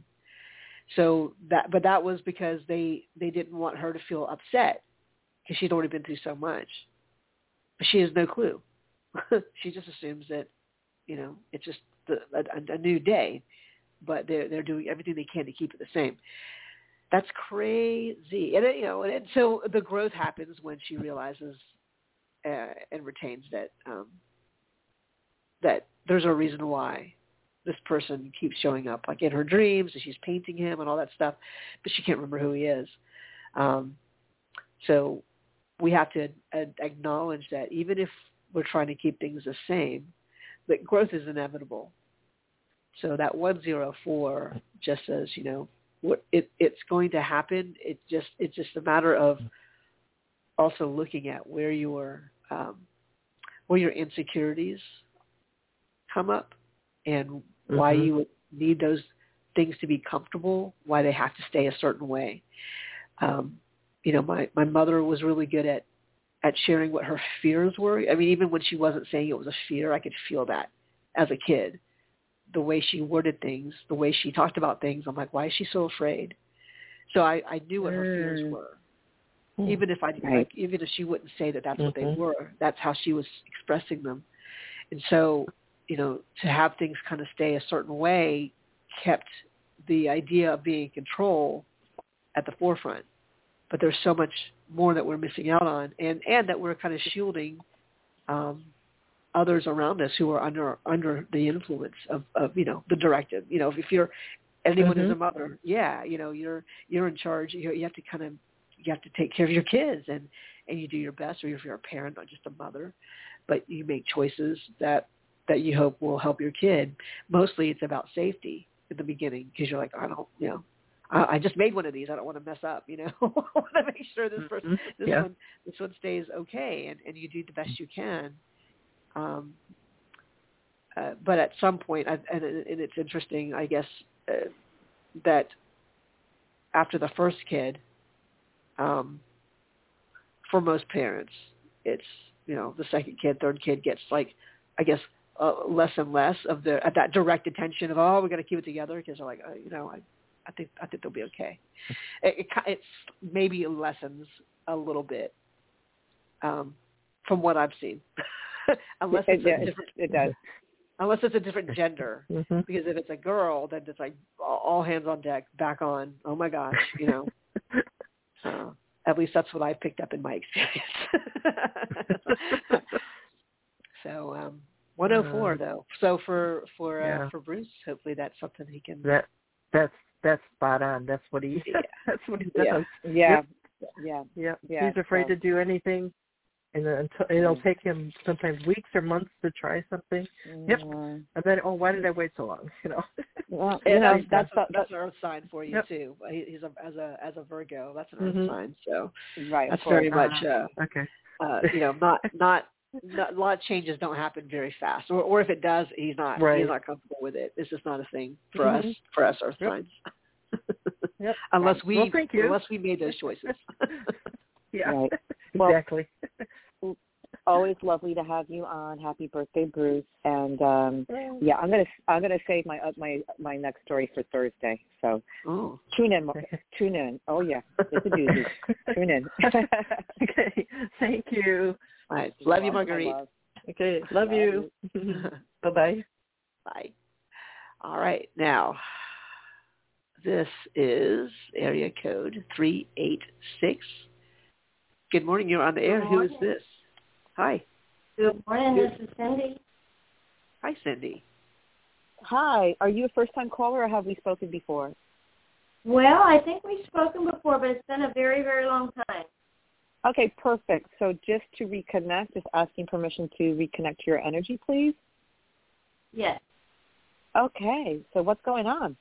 so that but that was because they they didn't want her to feel upset because she'd already been through so much. But she has no clue. She just assumes that you know it's just the, a, a new day but they're they're doing everything they can to keep it the same. That's crazy. And you know and, and so the growth happens when she realizes uh, and retains that um that there's a reason why this person keeps showing up like in her dreams and she's painting him and all that stuff but she can't remember who he is. Um so we have to uh, acknowledge that even if we're trying to keep things the same that growth is inevitable. So that 104 just says you know what it it's going to happen. It just it's just a matter of also looking at where your um where your insecurities come up and why Mhm. you would need those things to be comfortable, why they have to stay a certain way. Um, you know, my, my mother was really good at, at sharing what her fears were. I mean, even when she wasn't saying it was a fear, I could feel that as a kid. The way she worded things, the way she talked about things, I'm like, why is she so afraid? So I, I knew what her fears Mm. were. Even if I Right. like, even if she wouldn't say that that's what they Mhm. were, that's how she was expressing them. And so you know, to have things kind of stay a certain way kept the idea of being in control at the forefront. But there's so much more that we're missing out on and, and that we're kind of shielding um, others around us who are under under the influence of, of you know, the directive. You know, if, if you're anyone who's a Mhm. mother, yeah, you know, you're you're in charge. You you have to kind of you have to take care of your kids and and you do your best or if you're a parent, not just a mother, but you make choices that that you hope will help your kid. Mostly it's about safety at the beginning because you're like, I don't, you know, I, I just made one of these. I don't want to mess up, you know. I want to make sure this person, Mhm. this Yeah. one, this one stays okay, and and you do the best you can. Um, uh, but at some point, I, and, and it's interesting, I guess, uh, that after the first kid, um, for most parents, it's you know the second kid, third kid gets like, I guess, uh, less and less of the at that direct attention of oh we got to keep it together because they're like uh, you know I I think I think they'll be okay. It, it it's maybe lessens a little bit um, from what I've seen, unless it, it's a different it does. unless it's a different gender. Mhm. Because if it's a girl, then it's like all all hands on deck, back on. Oh my gosh, you know. Uh, at least that's what I picked up in my experience. so um 104 Uh, though. So for for uh, yeah. for Bruce, hopefully that's something he can. that that's that's spot on. That's what he Yeah. that's what he Yeah. does. Yeah. Yeah. Yep. Yeah, He's afraid so- to do anything, and then until it'll take him sometimes weeks or months to try something, Yep. Mm. and then oh, why did I wait so long? You know. Well, you And know, that's that's that's, the, that's an earth sign for you Yep. too. He, he's a as a as a Virgo. That's an earth Mhm. sign. So right. that's very much uh, okay. uh, you know not not. Not, a lot of changes don't happen very fast, or, or if it does, he's not Right. he's not comfortable with it. It's just not a thing for Mhm. us for us Earth Yep. signs. Yep. unless we Well, thank you. unless we made those choices. Yeah. Right. Well- exactly. Always lovely to have you on. Happy birthday, Bruce. And um yeah, I'm gonna I'm gonna save my uh, my my next story for Thursday. So oh, tune in. Tune in. Oh yeah, it's a doozy. tune in. okay. Thank you. All right. Love you, My Marguerite. love. Okay. Love, Love you. bye bye. Bye. All right, now This is area code 386. Good morning. You're on the air. Who is this? Hi. Good morning. This is Cindy. Hi, Cindy. Hi. Are you a first-time caller or have we spoken before? Well, I think we've spoken before, but it's been a very, very long time. Okay, perfect. So just to reconnect, just asking permission to reconnect to your energy, please. Yes. Okay. So what's going on?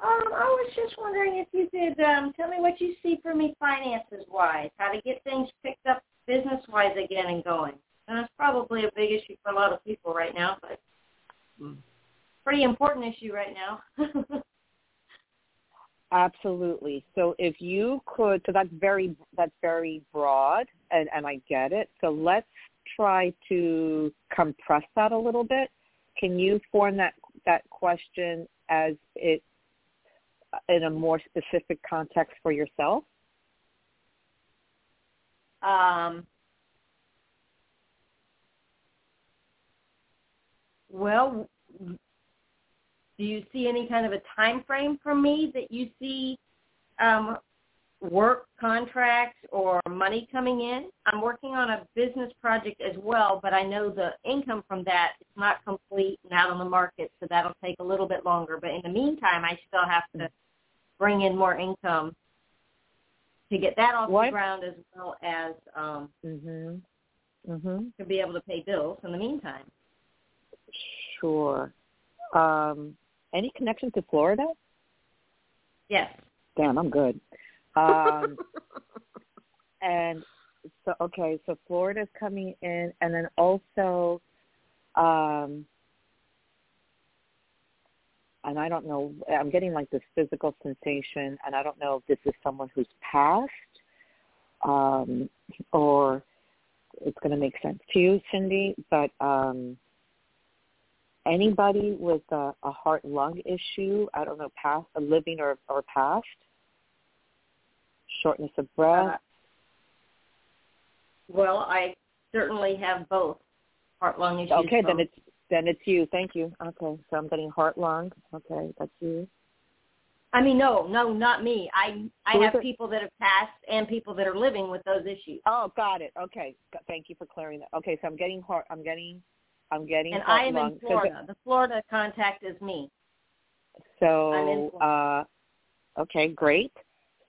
Um, I was just wondering if you could um, tell me what you see for me finances wise, how to get things picked up business wise again and going. And it's probably a big issue for a lot of people right now, but mm. pretty important issue right now. Absolutely. So if you could, so that's very that's very broad, and and I get it. So let's try to compress that a little bit. Can you form that that question as it in a more specific context for yourself? Um, well, do you see any kind of a time frame for me that you see um, work contracts or money coming in? I'm working on a business project as well, but I know the income from that is not complete and out on the market, so that'll take a little bit longer. But in the meantime, I still have to bring in more income to get that off what? the ground as well as um mhm mhm to be able to pay bills in the meantime. Sure. Um any connection to Florida? Yes. Damn, I'm good. Um and so okay, so Florida's coming in and then also um and I don't know, I'm getting like this physical sensation, and I don't know if this is someone who's passed um, or it's going to make sense to you, Cindy, but um, anybody with a, a heart-lung issue, I don't know, past, a living or, or past, shortness of breath. Uh, well, I certainly have both heart-lung issues. Okay, then it's then it's you. Thank you. Okay, so I'm getting heart lung. Okay, that's you. I mean, no, no, not me. I I have people that have passed and people that are living with those issues. Oh, got it. Okay, thank you for clearing that. Okay, so I'm getting heart. I'm getting. I'm getting. And I am in Florida. The, Florida contact is me. So, uh, okay, great.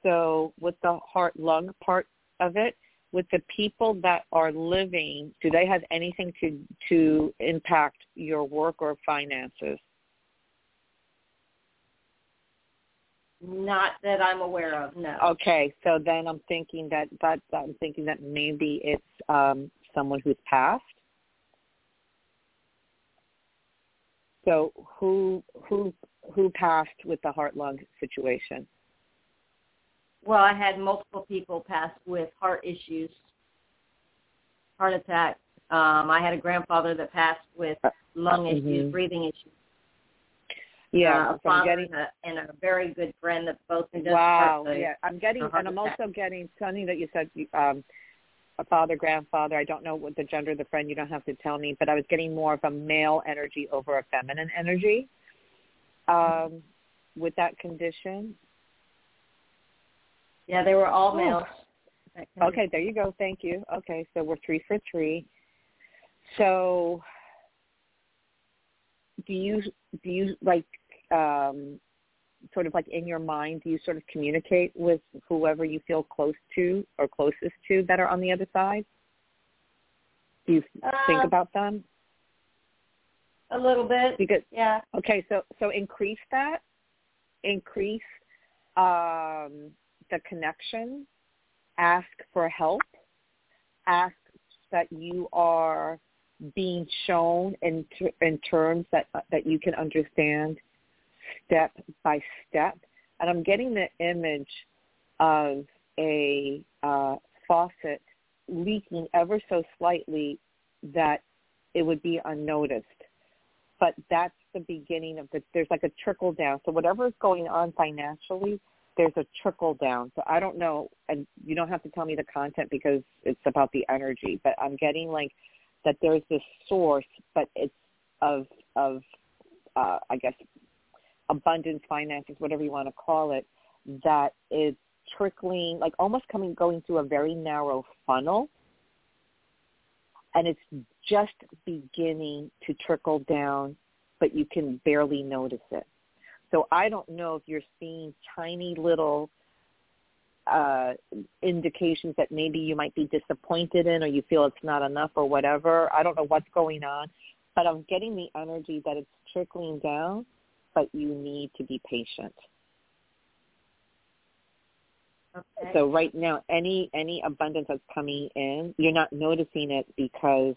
So with the heart lung part of it, with the people that are living, do they have anything to to impact your work or finances? Not that I'm aware of, no. Okay, so then I'm thinking that that I'm thinking that maybe it's um, someone who's passed. So who who who passed with the heart lung situation? well, I had multiple people pass with heart issues, heart attack. Um, I had a grandfather that passed with lung mm-hmm. issues, breathing issues. Yeah, uh, a father getting, and, a, and a very good friend that both wow. Yeah, I'm getting, and I'm also getting something that you said. Um, a father, grandfather. I don't know what the gender of the friend. You don't have to tell me, but I was getting more of a male energy over a feminine energy um, with that condition. Yeah, they were all males. Okay, there you go. Thank you. Okay, so we're three for three. So, do you do you like um, sort of like in your mind? Do you sort of communicate with whoever you feel close to or closest to that are on the other side? Do you uh, think about them? A little bit. Because yeah. Okay, so so increase that. Increase um, the connection, ask for help, ask that you are being shown in in terms that that you can understand step by step. And I'm getting the image of a uh, faucet leaking ever so slightly that it would be unnoticed. But that's the beginning of the, there's like a trickle down. So whatever is going on financially, there's a trickle down. So I don't know, and you don't have to tell me the content because it's about the energy. But I'm getting like that there's this source, but it's of of uh, I guess abundance, finances, whatever you want to call it, that is trickling, like almost coming, going through a very narrow funnel. And it's just beginning to trickle down, but you can barely notice it. So I don't know if you're seeing tiny little uh, indications that maybe you might be disappointed in or you feel it's not enough or whatever. I don't know what's going on, but I'm getting the energy that it's trickling down, but you need to be patient. Okay. So right now, any any abundance that's coming in, you're not noticing it because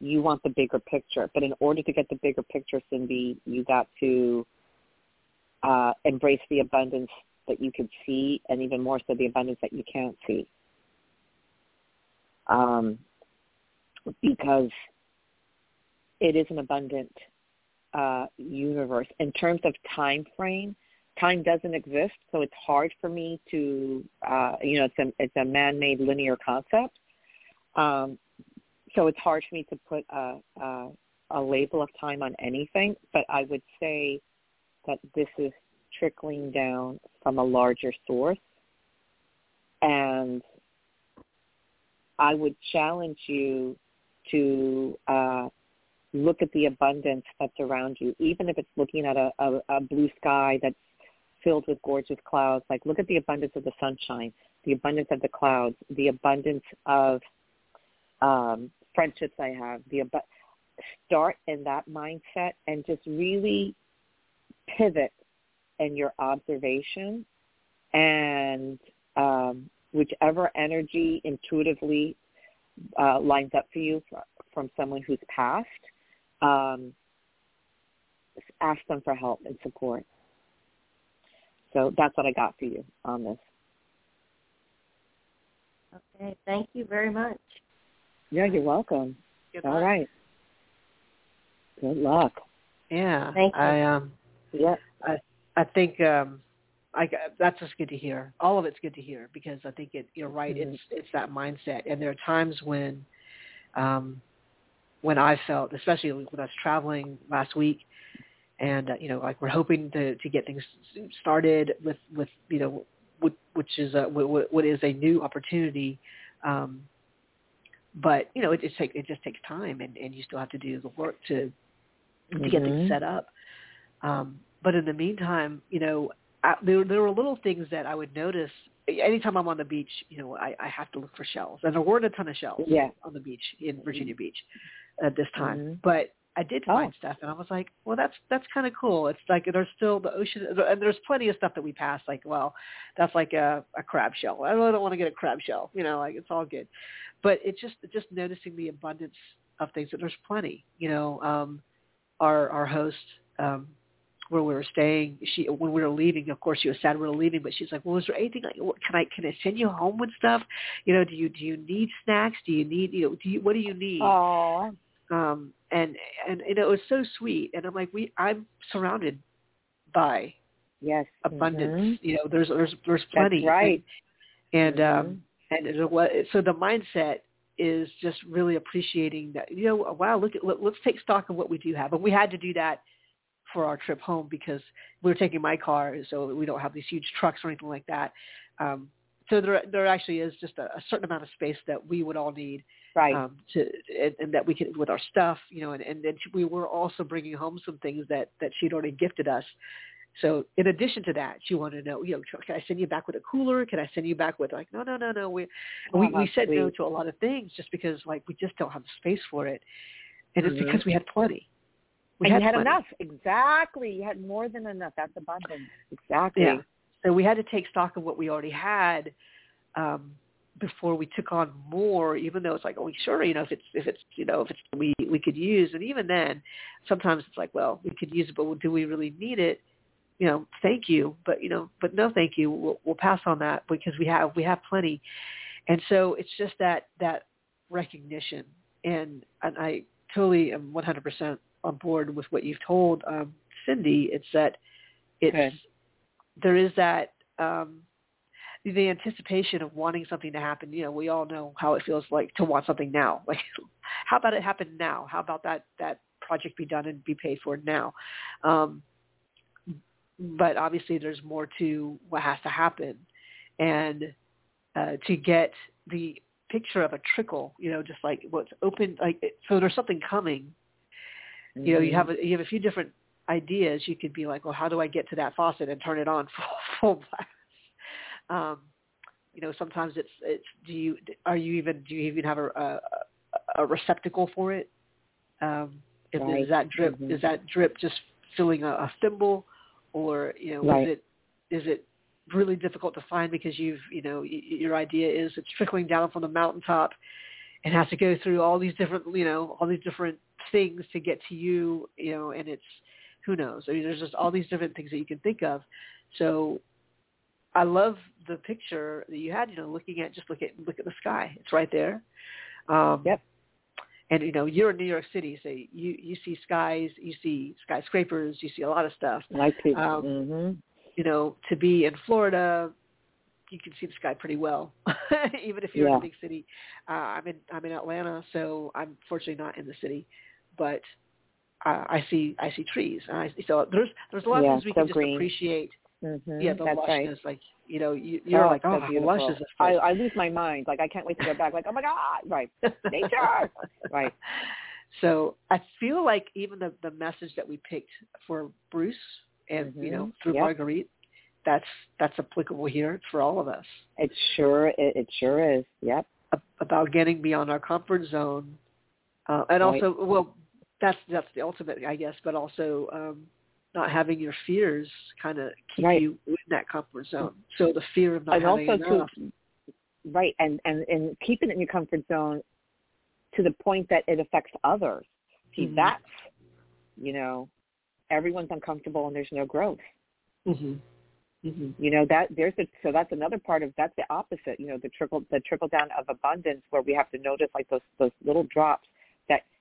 you want the bigger picture. But in order to get the bigger picture, Cindy, you got to uh, embrace the abundance that you can see, and even more so, the abundance that you can't see. Um, because it is an abundant uh, universe in terms of time frame time doesn't exist, so it's hard for me to, uh, you know, it's a it's a man-made linear concept. Um, so it's hard for me to put a, a a label of time on anything. But I would say that this is trickling down from a larger source, and I would challenge you to uh, look at the abundance that's around you, even if it's looking at a, a, a blue sky that's filled with gorgeous clouds. Like look at the abundance of the sunshine, the abundance of the clouds, the abundance of um, friendships I have. The ab- start in that mindset and just really pivot in your observation and um, whichever energy intuitively uh, lines up for you from someone who's passed, um, ask them for help and support. So that's what I got for you on this. Okay. Thank you very much. Yeah, you're welcome. Good All luck. right. Good luck. Yeah. Thank you. I um Yeah. I think um I that's just good to hear. All of it's good to hear because I think it you're right. Mhm. It's it's that mindset, and there are times when, um, when I felt, especially when I was traveling last week, and uh, you know, like we're hoping to to get things started with with you know, with, which is a what, what is a new opportunity. Um, but you know, it just take it just takes time, and and you still have to do the work to to get things Mhm. set up. Um, but in the meantime, you know, I, there there were little things that I would notice. Anytime I'm on the beach, you know, I, I have to look for shells, and there weren't a ton of shells Yeah. on the beach in Virginia Beach at this time. Mhm. But I did find Oh. stuff, and I was like, well, that's that's kind of cool. It's like there's still the ocean, and there's plenty of stuff that we pass. Like, well, that's like a, a crab shell. I really don't want to get a crab shell. You know, like it's all good. But it's just just noticing the abundance of things that there's plenty. You know, um, our our host um, where we were staying, she when we were leaving, of course she was sad we were leaving, but she's like, well, is there anything like, what- can I can I send you home with stuff? You know, do you do you need snacks? Do you need you know do you what do you need? Oh. Um and and you know it was so sweet and i'm like we i'm surrounded by Yes. abundance Mhm. you know there's there's there's plenty That's right. and, and Mhm. um and so the mindset is just really appreciating that you know wow look at let, let's take stock of what we do have and we had to do that for our trip home because we were taking my car so we don't have these huge trucks or anything like that um so there there actually is just a, a certain amount of space that we would all need Right. um, to and, and that we could with our stuff, you know, and, and then we were also bringing home some things that that she'd already gifted us. So in addition to that, she wanted to know, you know, can I send you back with a cooler? Can I send you back with like, no, no, no, no. We Oh, we, we said no to a lot of things just because like we just don't have the space for it, and it's Mhm. because we had plenty. We and had you had plenty. enough. Exactly. You had more than enough. That's abundance. Exactly. Yeah. So we had to take stock of what we already had um, before we took on more. Even though it's like, oh, sure, you know, if it's if it's you know if it's we we could use, and even then, sometimes it's like, well, we could use it, but do we really need it? You know, thank you, but you know, but no, thank you. We'll, we'll pass on that because we have we have plenty, and so it's just that that recognition, and and I totally am 100% on board with what you've told um, Cindy. It's that it's Good. There is that um the anticipation of wanting something to happen. You know we all know how it feels like to want something now. Like how about it happen now? How about that that project be done and be paid for now? Um but obviously there's more to what has to happen, and uh, to get the picture of a trickle, you know, just like what's open, like so there's something coming. Mm-hmm. You know, you have a, you have a few different ideas. You could be like, well, how do I get to that faucet and turn it on full, full blast? Um, you know, sometimes it's it's do you are you even do you even have a a, a receptacle for it? Um, right. Is that drip mm-hmm. is that drip just filling a, a thimble, or you know, right. is it is it really difficult to find because you've you know y- your idea is it's trickling down from the mountaintop and has to go through all these different you know all these different things to get to you you know and it's who knows I mean there's just all these different things that you can think of so I love the picture that you had you know looking at just look at look at the sky it's right there um yep and you know you're in New York City, so you you see skies, you see skyscrapers, you see a lot of stuff. I see. Um, mm-hmm you know, to be in Florida, you can see the sky pretty well, even if you're yeah. in a big city. Uh, I'm in I'm in Atlanta, so I'm fortunately not in the city, but uh, I see I see trees. And I so there's there's a lot yeah, of things we so can just green. appreciate. Mm-hmm. Yeah, the That's lushness, right. like you know, you, you're oh, like, oh, so how lush is this I. I lose my mind. Like I can't wait to go back. Like oh my god, right? Nature, right? So I feel like even the the message that we picked for Bruce and mm-hmm. you know through yep. Marguerite that's that's applicable here for all of us. It sure it, it sure is. Yep. About getting beyond our comfort zone, uh, and right. also well, that's that's the ultimate, I guess, but also um, not having your fears kind of keep right. you in that comfort zone. So the fear of not and having also enough. To, right, and and and keeping it in your comfort zone to the point that it affects others. See, mm-hmm. that's you know, everyone's uncomfortable and there's no growth. Mm-hmm. Mm-hmm. You know that there's a so that's another part of that's the opposite. You know the trickle the trickle down of abundance where we have to notice like those those little drops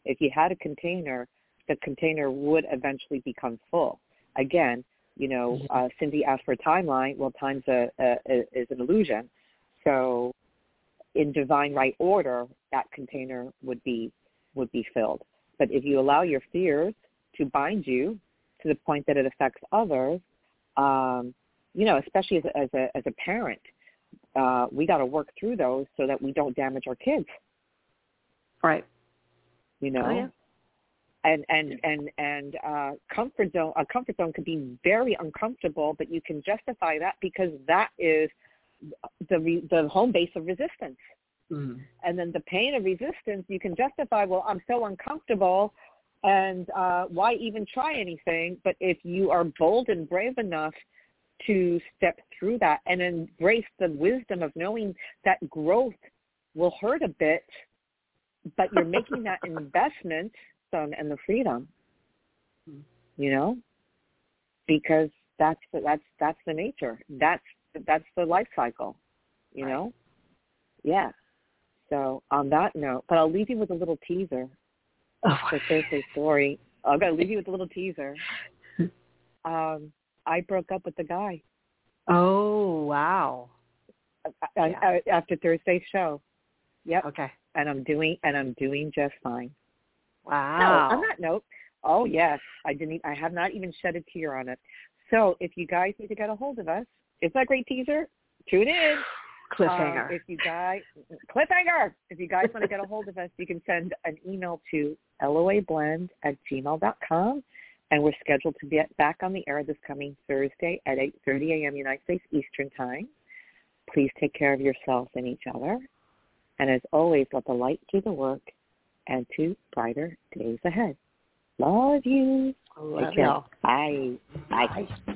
if you had a container, the container would eventually become full. Again, you know, mm-hmm. uh, Cindy asked for a timeline. Well, time's a, a, a is an illusion. So, in divine right order, that container would be would be filled. But if you allow your fears to bind you to the point that it affects others, um, you know, especially as a, as a, as a parent, uh, we got to work through those so that we don't damage our kids. Right. You know. Oh, yeah. And and and and uh, comfort zone. A comfort zone could be very uncomfortable, but you can justify that because that is the re, the home base of resistance. Mm-hmm. And then the pain of resistance, you can justify. Well, I'm so uncomfortable, and uh, why even try anything? But if you are bold and brave enough to step through that and embrace the wisdom of knowing that growth will hurt a bit, but you're making that investment son, and the freedom. You know, because that's the, that's that's the nature. That's that's the life cycle. You know, yeah. So on that note, but I'll leave you with a little teaser oh. for Thursday story. I'm gonna leave you with a little teaser. Um, I broke up with the guy. Oh wow! I, I, after Thursday's show. Yep. Okay. And I'm doing and I'm doing just fine. Wow. No, on that note, oh yes, I didn't. I have not even shed a tear on it. So if you guys need to get a hold of us, is that a great teaser? Tune in. Cliffhanger. Uh, if you guys cliffhanger. If you guys want to get a hold of us, you can send an email to loablend at gmail dot com and we're scheduled to be back on the air this coming Thursday at 8.30 a.m. United States Eastern Time. Please take care of yourselves and each other. And as always, let the light do the work and to brighter days ahead. Love you. Love take care. Bye. Bye. Bye.